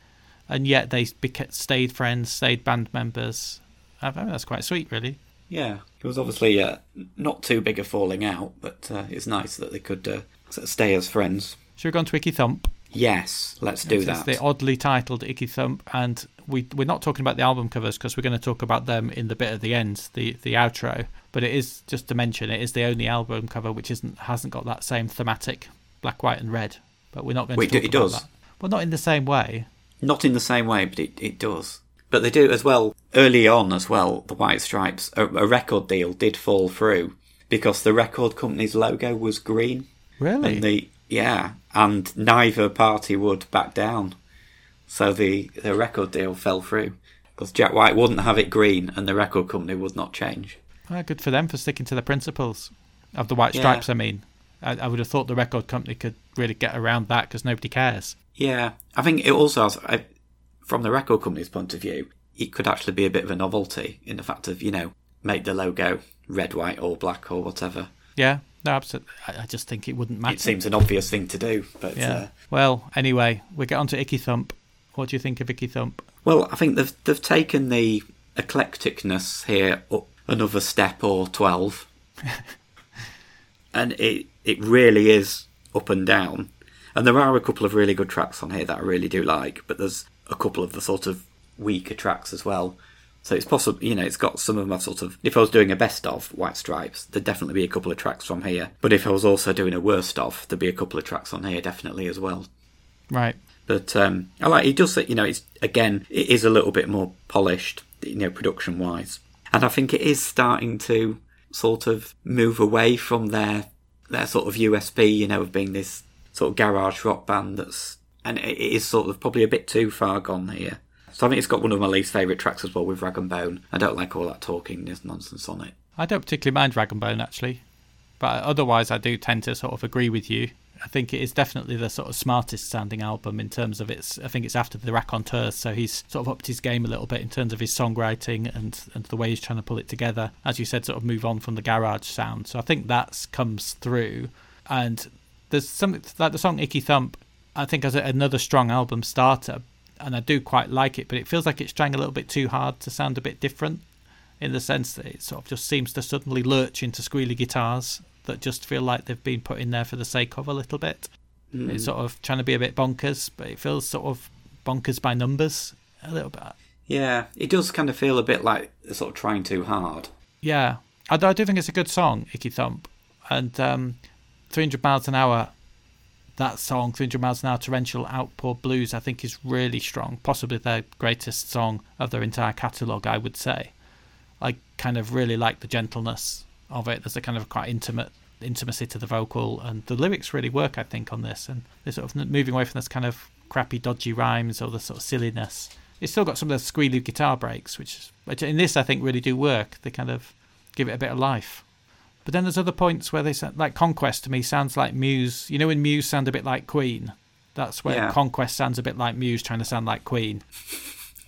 and yet they stayed friends, stayed band members. I think that's quite sweet, really. Yeah, it was obviously uh, not too big a falling out, but uh, it's nice that they could uh, sort of stay as friends. Should we go on to Icky Thump? Yes, let's do It's that. the oddly titled Icky Thump, and we we're not talking about the album covers because we're going to talk about them in the bit at the end, the the outro. But it is just to mention it is the only album cover which isn't hasn't got that same thematic black, white, and red. But we're not going Wait, to talk it about does? that. Well, not in the same way. Not in the same way, but it, it does. But they do as well. Early on, as well, the White Stripes, a, a record deal did fall through because the record company's logo was green. Really? And the yeah, and neither party would back down, so the the record deal fell through because Jack White wouldn't have it green, and the record company would not change. Well, good for them for sticking to the principles of the White Yeah. Stripes. I mean, I, I would have thought the record company could really get around that because nobody cares. Yeah, I think it also has, I, from the record company's point of view, it could actually be a bit of a novelty in the fact of you know make the logo red, white, or black or whatever. Yeah, no, absolutely. I, just think it wouldn't matter. It seems an obvious thing to do, but yeah. uh, well, anyway, we get on to Icky Thump. What do you think of Icky Thump? well, I think they've they've taken the eclecticness here up another step or twelve, and it it really is up and down. And there are a couple of really good tracks on here that I really do like, but there's a couple of the sort of weaker tracks as well. So it's possible, you know, it's got some of my sort of. If I was doing a best of White Stripes, there'd definitely be a couple of tracks from here. But if I was also doing a worst of, there'd be a couple of tracks on here definitely as well. Right. But um, I like. He does say, you know, it's again, it is a little bit more polished, you know, production wise, and I think it is starting to sort of move away from their their sort of USP, you know, of being this sort of garage rock band that's, and it it is sort of probably a bit too far gone here. So I think it's got one of my least favourite tracks as well with Rag and Bone. I don't like all that talking, there's nonsense on it. I don't particularly mind Rag and Bone actually, but otherwise I do tend to sort of agree with you. I think it is definitely the sort of smartest sounding album in terms of its. I think it's after the Raconteurs, so he's sort of upped his game a little bit in terms of his songwriting and and the way he's trying to pull it together. As you said, sort of move on from the garage sound. So I think that comes through. And there's something like the song Icky Thump. I think as another strong album starter, and I do quite like it, but it feels like it's trying a little bit too hard to sound a bit different in the sense that it sort of just seems to suddenly lurch into squealy guitars that just feel like they've been put in there for the sake of a little bit. It's sort of trying to be a bit bonkers, but it feels sort of bonkers by numbers a little bit. Yeah, it does kind of feel a bit like they're sort of trying too hard. Yeah, I, do- I do think it's a good song, Icky Thump, and um, 300 miles an hour that song, 300 Miles an Hour Torrential Outpour Blues, I think is really strong. Possibly their greatest song of their entire catalogue, I would say. I kind of really like the gentleness of it. There's a kind of quite intimate intimacy to the vocal, and the lyrics really work, I think, on this. And they're sort of moving away from this kind of crappy, dodgy rhymes or the sort of silliness. It's still got some of the squealy guitar breaks, which, which in this I think really do work. They kind of give it a bit of life. But then there's other points where they sound like Conquest to me sounds like Muse. You know when Muse sound a bit like Queen? That's where Yeah. Conquest sounds a bit like Muse trying to sound like Queen.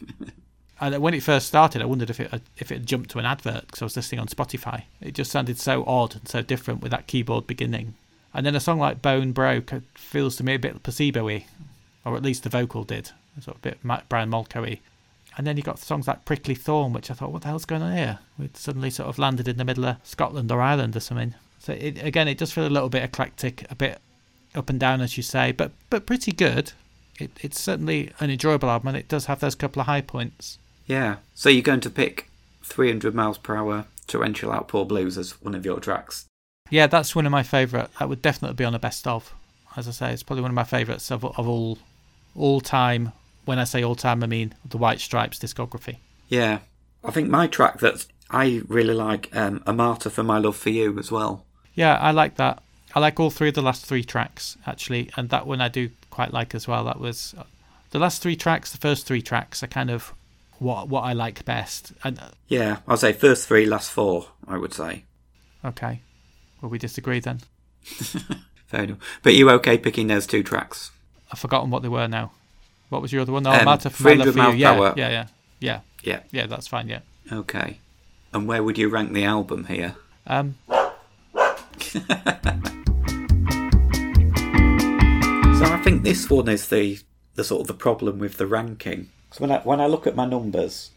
and when it first started, I wondered if it if it jumped to an advert because I was listening on Spotify. It just sounded so odd and so different with that keyboard beginning. And then a song like Bone Broke uh, feels to me a bit placebo-y, or at least the vocal did, sort of a bit Brian Molko-y. And then you got songs like Prickly Thorn, which I thought, what the hell's going on here? We'd suddenly sort of landed in the middle of Scotland or Ireland or something. So it, again, it does feel a little bit eclectic, a bit up and down, as you say, but but pretty good. It, it's certainly an enjoyable album, and it does have those couple of high points. Yeah. So you're going to pick 300 miles per hour torrential outpour blues as one of your tracks. Yeah, that's one of my favourite. That would definitely be on a best of. As I say, it's probably one of my favourites of, of all all time. When I say all time, I mean the White Stripes discography. Yeah. I think my track that I really like, um, A Martyr for My Love for You as well. Yeah, I like that. I like all three of the last three tracks actually, and that one I do quite like as well. That was the last three tracks. The first three tracks are kind of what what I like best. And uh, Yeah, I'll say first three, last four, I would say. okay, well we disagree then. Fair enough. But you okay picking those two tracks? I've forgotten what they were now. What was your other one? Oh, Um, Martyr for my love 300 for you. mile Yeah, yeah, yeah, yeah, Yeah. yeah. That's fine. Yeah. Okay. And where would you rank the album here? Um, So I think this one is the the sort of the problem with the ranking. So when I when I look at my numbers,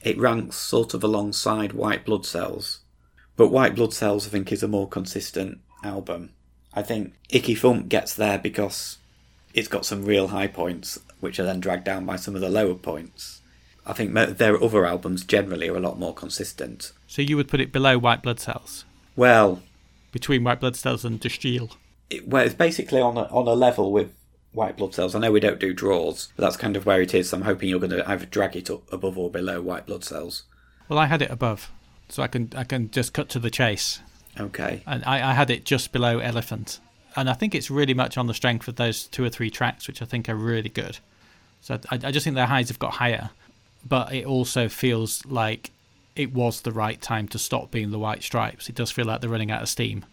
it ranks sort of alongside White Blood Cells, but White Blood Cells I think is a more consistent album. I think Icky Thump gets there because it's got some real high points, which are then dragged down by some of the lower points. I think their other albums generally are a lot more consistent. so you would put it below White Blood Cells, Well, between White Blood Cells and De Stijl. it, well, it's basically on a, on a level with white blood cells. I know we don't do draws, but that's kind of where it is. So I'm hoping you're going to either drag it up above or below white blood cells. Well, I had it above, so I can I can just cut to the chase. Okay. and I, I had it just below Elephant, and I think it's really much on the strength of those two or three tracks, which I think are really good. So I, I just think their highs have got higher, but it also feels like it was the right time to stop being the White Stripes. It does feel like they're running out of steam.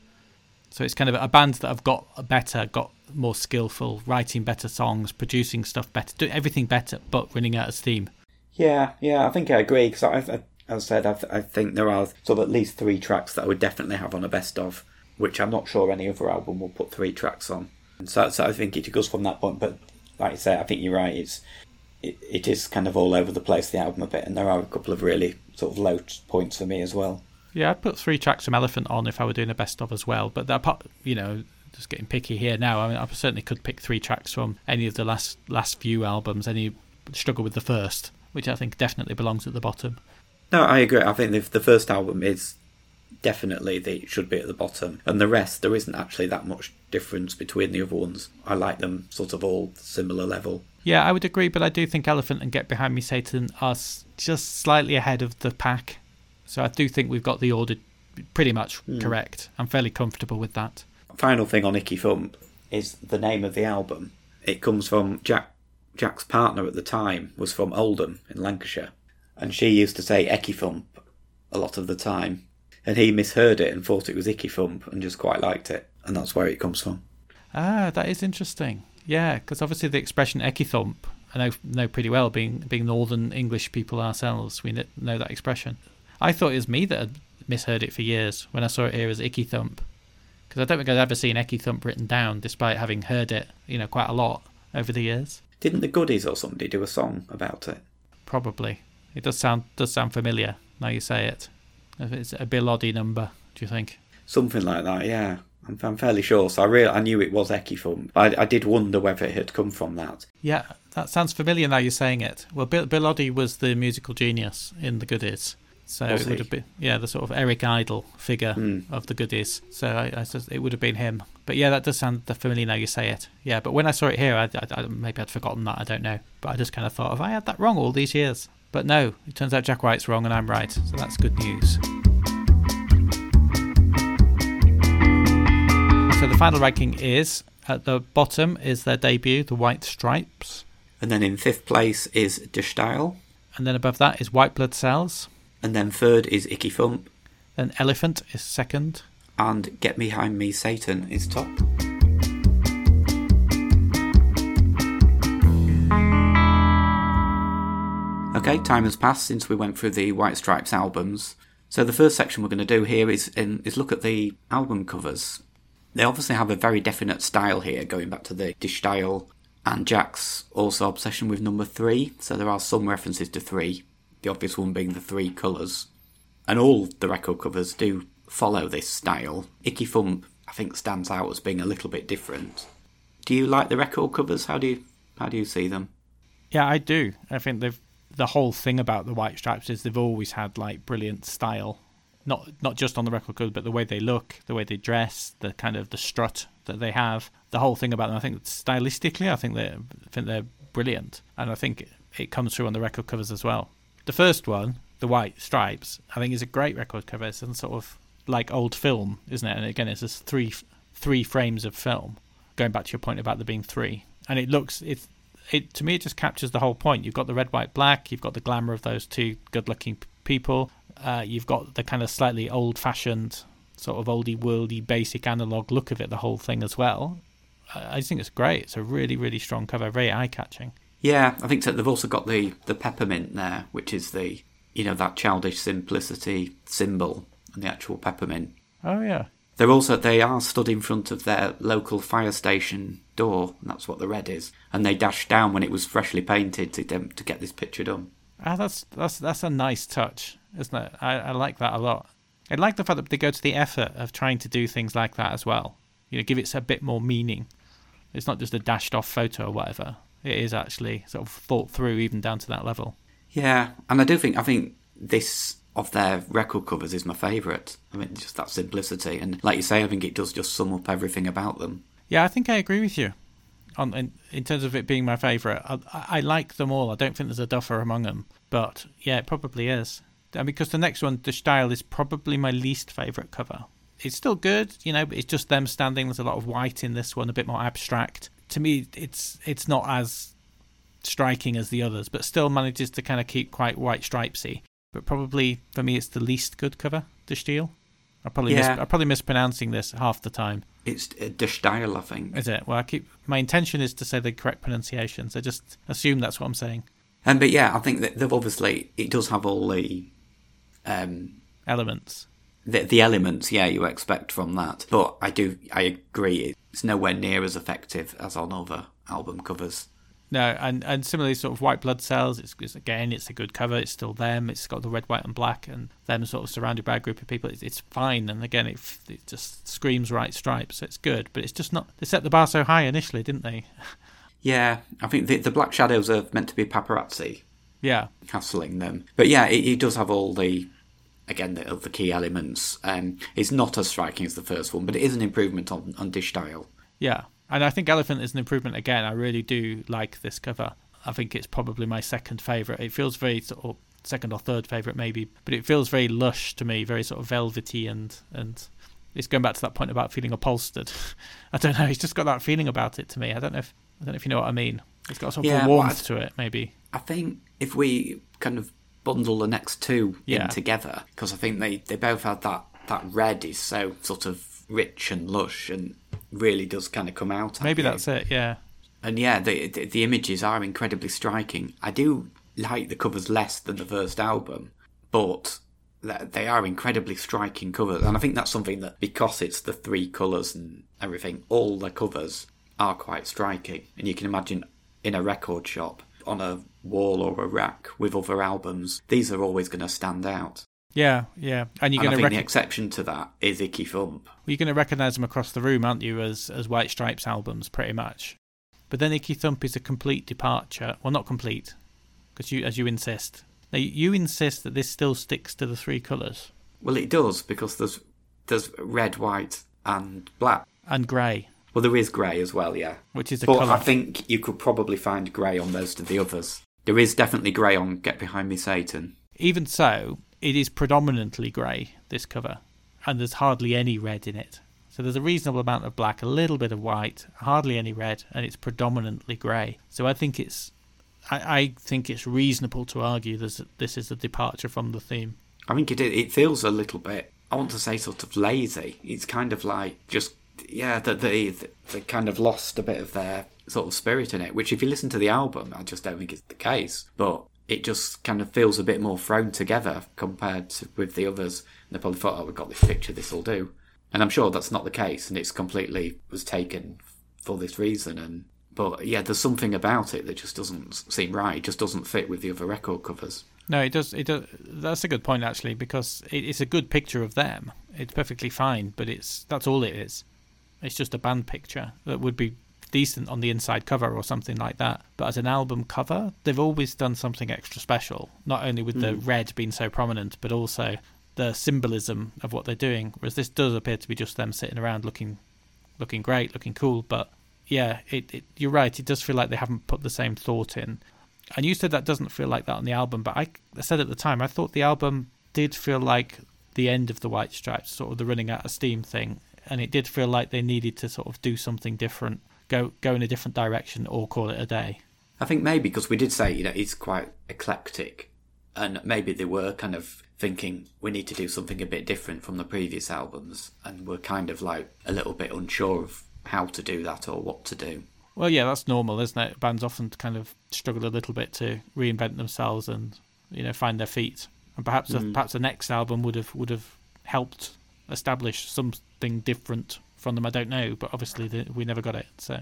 So it's kind of a band that have got better, got more skillful, writing better songs, producing stuff better, doing everything better, but running out of steam. Yeah, yeah, I think I agree because I, I, as I said, I, I think there are sort of at least three tracks that I would definitely have on a best of, which I'm not sure any other album will put three tracks on. And so, so I think it goes from that point. But like I say, I think you're right. It's it, it is kind of all over the place the album a bit, and there are a couple of really sort of low points for me as well. Yeah, I'd put three tracks from Elephant on if I were doing a best of as well. But that part, you know, just getting picky here now. I mean, I certainly could pick three tracks from any of the last last few albums. Any struggle with the first, which I think definitely belongs at the bottom. No, I agree. I think the, the first album is definitely the should be at the bottom, and the rest there isn't actually that much difference between the other ones. I like them sort of all similar level. Yeah, I would agree, but I do think Elephant and Get Behind Me Satan are just slightly ahead of the pack. So I do think we've got the order pretty much hmm. correct. I'm fairly comfortable with that. Final thing on Icky Thump is the name of the album. It comes from Jack. Jack's partner at the time was from Oldham in Lancashire, and she used to say Icky Thump a lot of the time, and he misheard it and thought it was Icky Thump and just quite liked it, and that's where it comes from. Ah, that is interesting. Yeah, because obviously the expression Icky Thump, I know know pretty well. Being being Northern English people ourselves, we know that expression. I thought it was me that had misheard it for years when I saw it here as "icky thump," because I don't think I'd ever seen "icky thump" written down, despite having heard it, you know, quite a lot over the years. Didn't the Goodies or somebody do a song about it? Probably, it does sound does sound familiar now you say it. If it's a Bill Oddie number, do you think? Something like that, yeah. I'm, I'm fairly sure. So I really, I knew it was Thump. I, I did wonder whether it had come from that. Yeah, that sounds familiar now you're saying it. Well, Bill, Bill Oddie was the musical genius in the Goodies. So Was it would he? have been, yeah, the sort of Eric Idle figure Hmm. of the goodies. So I, I suppose it would have been him. But yeah, that does sound familiar now you say it. Yeah, but when I saw it here, I, I, I- maybe I'd forgotten that. I don't know. But I just kind of thought, have I had that wrong all these years? But no, it turns out Jack White's wrong and I'm right. So that's good news. So the final ranking is at the bottom is their debut, the White Stripes, And then in fifth place is De and then above that is White Blood Cells. And then third is Icky Thump. Then Elephant is second. And Get Behind Me Satan is top. Okay, time has passed since we went through the White Stripes albums. So the first section we're going to do here is um, is look at the album covers. They obviously have a very definite style here, going back to the De Stijl and Jack's also obsession with number three. So there are some references to three, the obvious one being the three colours. And all the record covers do follow this style. Icky Thump, I think, stands out as being a little bit different. Do you like the record covers? How do you how do you see them? Yeah, I do. I think they've the whole thing about the White Stripes is they've always had like brilliant style, not not just on the record cover, but the way they look, the way they dress, the kind of the strut that they have. The whole thing about them, I think stylistically, I think they think they're brilliant, and I think it comes through on the record covers as well. The first one, the White Stripes, I think is a great record cover. It's some sort of like old film, isn't it? And again, it's just three three frames of film. Going back to your point about there being three, and it looks it's it to me it just captures the whole point. You've got the red, white, black. You've got the glamour of those two good-looking p- people. Uh, you've got the kind of slightly old-fashioned, sort of oldie worldy, basic analog look of it. The whole thing as well. I, I just think it's great. It's a really, really strong cover, very eye-catching. Yeah, I think so. They've also got the the peppermint there, which is the you know that childish simplicity symbol, and the actual peppermint. Oh yeah, They're also they are stood in front of their local fire station door, and that's what the red is. And they dashed down when it was freshly painted to to get this picture done. ah, that's that's that's a nice touch, isn't it? I, I like that a lot. I like the fact that they go to the effort of trying to do things like that as well. You know, give it a bit more meaning. It's not just a dashed off photo or whatever. It is actually sort of thought through, even down to that level. Yeah, and I do think I think this of their record covers is my favourite. I mean, just that simplicity, and like you say, I think it does just sum up everything about them. Yeah, I think I agree with you. On in, in terms of it being my favourite, I, I like them all. I don't think there's a duffer among them, but yeah, it probably is. And because the next one, De Stijl is probably my least favourite cover. It's still good, you know, but it's just them standing. There's a lot of white in this one, a bit more abstract. To me, it's it's not as striking as the others, but still manages to kind of keep quite white stripesy. But probably for me, it's the least good cover, De Stijl. I probably mis- Yeah. I'm probably mispronouncing this half the time. It's De Stijl, I think. Is it? Well, I keep my intention is to say the correct pronunciation, so just assume that's what I'm saying. Um, but yeah, I think that they've obviously it does have all the um, Elements. the, the elements, yeah, you expect from that. But I do, I agree, it's nowhere near as effective as on other album covers. No, and and similarly, sort of white blood cells. It's, it's again, it's a good cover. It's still them. It's got the red, white, and black, and them sort of surrounded by a group of people. It's, it's fine, and again, it it just screams White Stripes. So it's good, but it's just not. They set the bar so high initially, didn't they? Yeah, I think the, the Black Shadows are meant to be paparazzi Yeah, hassling them. But yeah, it, it does have all the, again, the, the key elements. Um, it's not as striking as the first one, but it is an improvement on, on De Stijl. yeah, and I think Elephant is an improvement again. I really do like this cover. I think it's probably my second favorite. It feels very sort of second or third favorite maybe, but it feels very lush to me, very sort of velvety and and it's going back to that point about feeling upholstered. I don't know. It's just got that feeling about it to me. I don't know if I don't know if you know what I mean. It's got sort of Yeah, a warmth to it, maybe. I think if we kind of bundle the next two Yeah. in together, because I think they, they both had that, that red is so sort of rich and lush and really does kind of come out. Maybe you. that's it. Yeah. And yeah, the, the the images are incredibly striking. I do like the covers less than the first album, but they are incredibly striking covers. And I think that's something that because it's the three colours and everything, all the covers are quite striking. And you can imagine in a record shop on a wall or a rack with other albums, these are always going to stand out. Yeah, yeah. And you're going think to the exception to that is Icky Thump. you're going to recognize them across the room, aren't you, as as White Stripes albums, pretty much. But then Icky Thump is a complete departure. Well, not complete, because you, as you insist, Now, you insist that this still sticks to the three colours Well, it does because there's there's red, white, and black. and grey, Well, there is grey as well, yeah. which is a But colour. I think you could probably find grey on most of the others. There is definitely grey on Get Behind Me, Satan. Even so, it is predominantly grey, this cover, and there's hardly any red in it. So there's a reasonable amount of black, a little bit of white, hardly any red, and it's predominantly grey. So I think it's, I, I think it's reasonable to argue this this is a departure from the theme. I think it it feels a little bit. I want to say sort of lazy. It's kind of like just yeah that they they kind of lost a bit of their sort of spirit in it. Which if you listen to the album, I just don't think it's the case. But it just kind of feels a bit more thrown together compared to, with the others. And they probably thought, oh, we've got this picture, this will do. And I'm sure that's not the case, and it's completely was taken for this reason. And but yeah, there's something about it that just doesn't seem right. It just doesn't fit with the other record covers. No, it does. It does. That's a good point actually, because it, it's a good picture of them. It's perfectly fine, but it's that's all it is. It's just a band picture that would be decent on the inside cover or something like that. But as an album cover, they've always done something extra special. Not only with the mm. red being so prominent, but also the symbolism of what they're doing. Whereas this does appear to be just them sitting around looking, looking great, looking cool. But yeah, it, it you're right. It does feel like they haven't put the same thought in. And you said that doesn't feel like that on the album, but I, I said at the time I thought the album did feel like the end of the White Stripes, sort of the running out of steam thing, and it did feel like they needed to sort of do something different, go go in a different direction, or call it a day. I think maybe because we did say, you know, it's quite eclectic, and maybe they were kind of thinking we need to do something a bit different from the previous albums, and we're kind of like a little bit unsure of how to do that or what to do. Well, yeah, that's normal, isn't it? Bands often kind of struggle a little bit to reinvent themselves and you know find their feet, and perhaps the, mm. perhaps the next album would have would have helped establish something different from them. I don't know, but obviously the, we never got it. So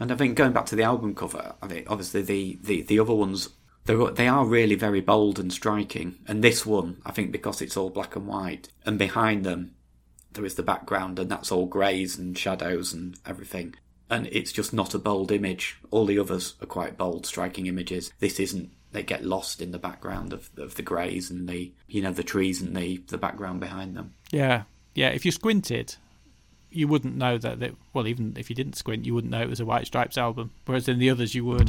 And I think going back to the album cover, I think obviously the, the, the other ones, they're, they are really very bold and striking. And this one, I think because it's all black and white, and behind them there is the background, and that's all greys and shadows and everything. And it's just not a bold image. All the others are quite bold, striking images. This isn't. They get lost in the background of, of the greys and the you know the trees and the, the background behind them. yeah, yeah. If you squinted, you wouldn't know that. Well, even if you didn't squint, you wouldn't know it was a White Stripes album. Whereas in the others, you would.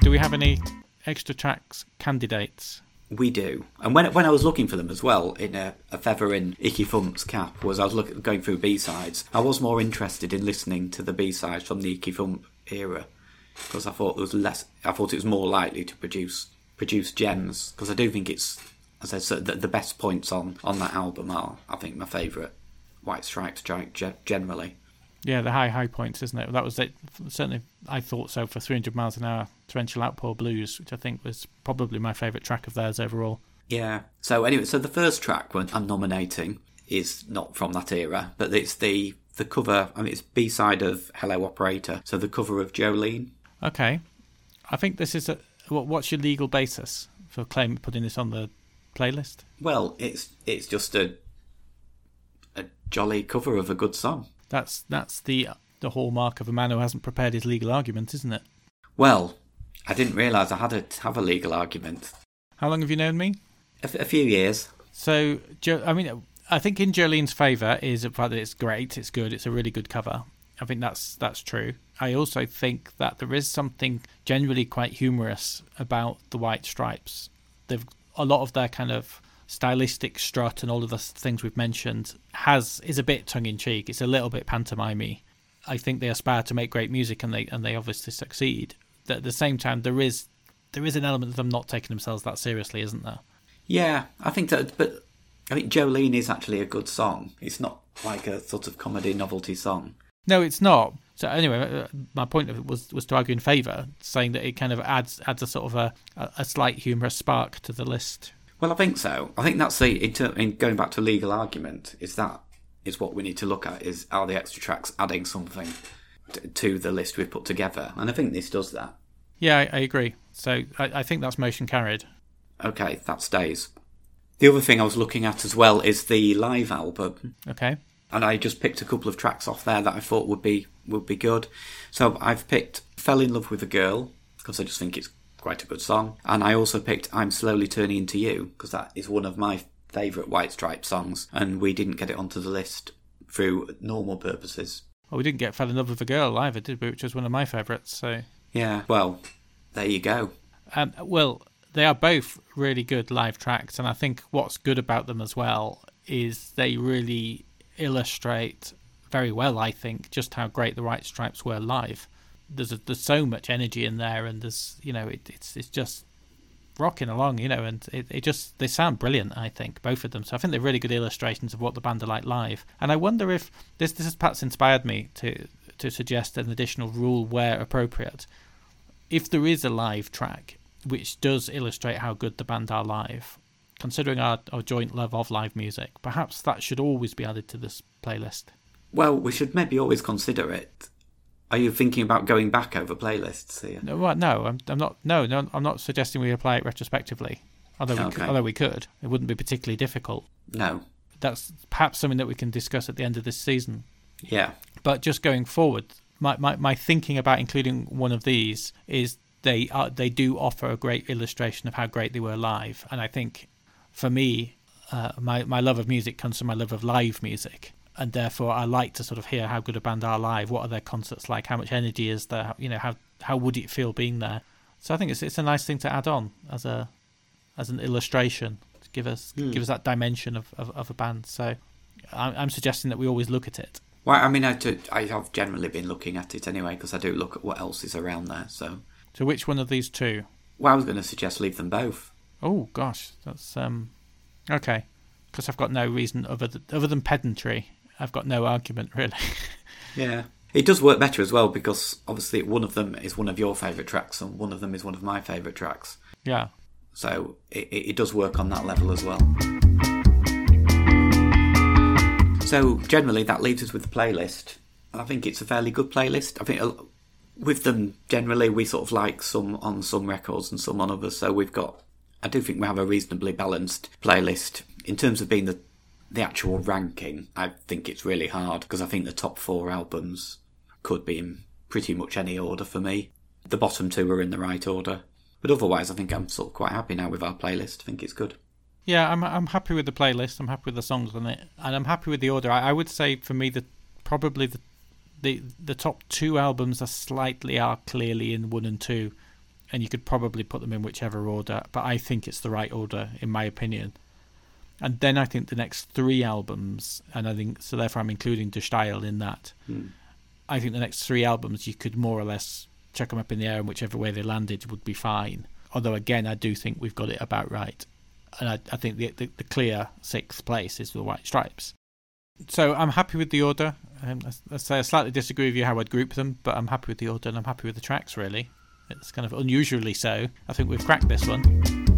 Do we have any extra tracks candidates? We do. And when when I was looking for them as well, in a, a feather in Icky Thump's cap, was I was look, going through B sides. I was more interested in listening to the B sides from the Icky Funk era because I thought there was less. I thought it was more likely to produce produce gems because I do think it's as I said the, the best points on on that album are I think my favourite White Stripes generally. Yeah, the high high points, isn't it? That was it. Certainly, I thought so for 300 miles an hour. Torrential Outpour Blues, which I think was probably my favourite track of theirs overall. Yeah. So anyway, so the first track when I'm nominating is not from that era, but it's the the cover. I mean, it's B side of Hello Operator. So the cover of Jolene. Okay, I think this is a. What, what's your legal basis for claim putting this on the playlist? Well, it's it's just a a jolly cover of a good song. That's that's the the hallmark of a man who hasn't prepared his legal argument, isn't it? Well, I didn't realise I had to have a legal argument. How long have you known me? A, f- a few years. So, Jo- I mean, I think in Jolene's favour is the fact that it's great, it's good, it's a really good cover. I think that's that's true. I also think that there is something generally quite humorous about the White Stripes. They've a lot of their kind of stylistic strut and all of the things we've mentioned has is a bit tongue in cheek. It's a little bit pantomimey. I think they aspire to make great music and they and they obviously succeed. But at the same time, there is there is an element of them not taking themselves that seriously, isn't there? Yeah, I think that, but I think Jolene is actually a good song. It's not like a sort of comedy novelty song. No, it's not. So anyway, uh, my point of it was was to argue in favour, saying that it kind of adds adds a sort of a, a, a slight humorous spark to the list. Well, I think so. I think that's the in, ter- in going back to legal argument. Is that is what we need to look at? Is are the extra tracks adding something t- to the list we've put together? And I think this does that. Yeah, I, I agree. So I, I think that's motion carried. Okay, that stays. The other thing I was looking at as well is the live album, Okay. And I just picked a couple of tracks off there that I thought would be would be good. So I've picked "Fell in Love with a Girl" because I just think it's quite a good song. And I also picked I'm Slowly Turning Into You because that is one of my favourite White Stripe songs, and we didn't get it onto the list through normal purposes. Well, we didn't get Fell in Love with a Girl either, did we? Which was one of my favourites. So Yeah, well, there you go. Um, well, they are both really good live tracks, and I think what's good about them as well is they really illustrate very well. I think just how great the White Stripes were live. There's a, there's so much energy in there, and there's you know it, it's it's just rocking along, you know, and it, it just they sound brilliant. I think both of them. So I think they're really good illustrations of what the band are like live. And I wonder if this this has perhaps inspired me to to suggest an additional rule where appropriate. If there is a live track which does illustrate how good the band are live, considering our, our joint love of live music, perhaps that should always be added to this playlist. Well, we should maybe always consider it. Are you thinking about going back over playlists here? No, well, no, I'm, I'm not. No, no, I'm not suggesting we apply it retrospectively. Although we Okay. could, although we could, it wouldn't be particularly difficult. No. That's perhaps something that we can discuss at the end of this season. Yeah. But just going forward, my, my, my thinking about including one of these is they are they do offer a great illustration of how great they were live, and I think for me, uh, my my love of music comes from my love of live music, and therefore I like to sort of hear how good a band are live. What are their concerts like? How much energy is there? You know how how would it feel being there? So I think it's it's a nice thing to add on as a as an illustration to give us Hmm. give us that dimension of, of, of a band. So I'm, I'm suggesting that we always look at it. Well, I mean, I, do, I have generally been looking at it anyway because I do look at what else is around there. So, So which one of these two? well, I was going to suggest leave them both. Oh gosh, that's um okay. Because I've got no reason other than, other than pedantry. I've got no argument really. Yeah. It does work better as well because obviously one of them is one of your favourite tracks and one of them is one of my favourite tracks. yeah. So it, it does work on that level as well. So generally, that leaves us with the playlist. I think it's a fairly good playlist. I think with them generally, we sort of like some on some records and some on others. So we've got, I do think we have a reasonably balanced playlist in terms of being the the actual ranking. I think it's really hard because I think the top four albums could be in pretty much any order for me. The bottom two are in the right order. But otherwise, I think I'm sort of quite happy now with our playlist. I think it's good. Yeah, I'm I'm happy with the playlist. I'm happy with the songs on it, and I'm happy with the order. I, I would say for me that probably the the the top two albums are slightly are clearly in one and two, and you could probably put them in whichever order. But I think it's the right order in my opinion. And then I think the next three albums, and I think so. Therefore, I'm including De Stijl in that. Hmm. I think the next three albums you could more or less chuck them up in the air, and whichever way they landed would be fine. Although again, I do think we've got it about right, and I, I think the, the the clear sixth place is the White Stripes. So I'm happy with the order. Um, I, I say I slightly disagree with you how I'd group them, but I'm happy with the order and I'm happy with the tracks. Really, it's kind of unusually so. I think we've cracked this one.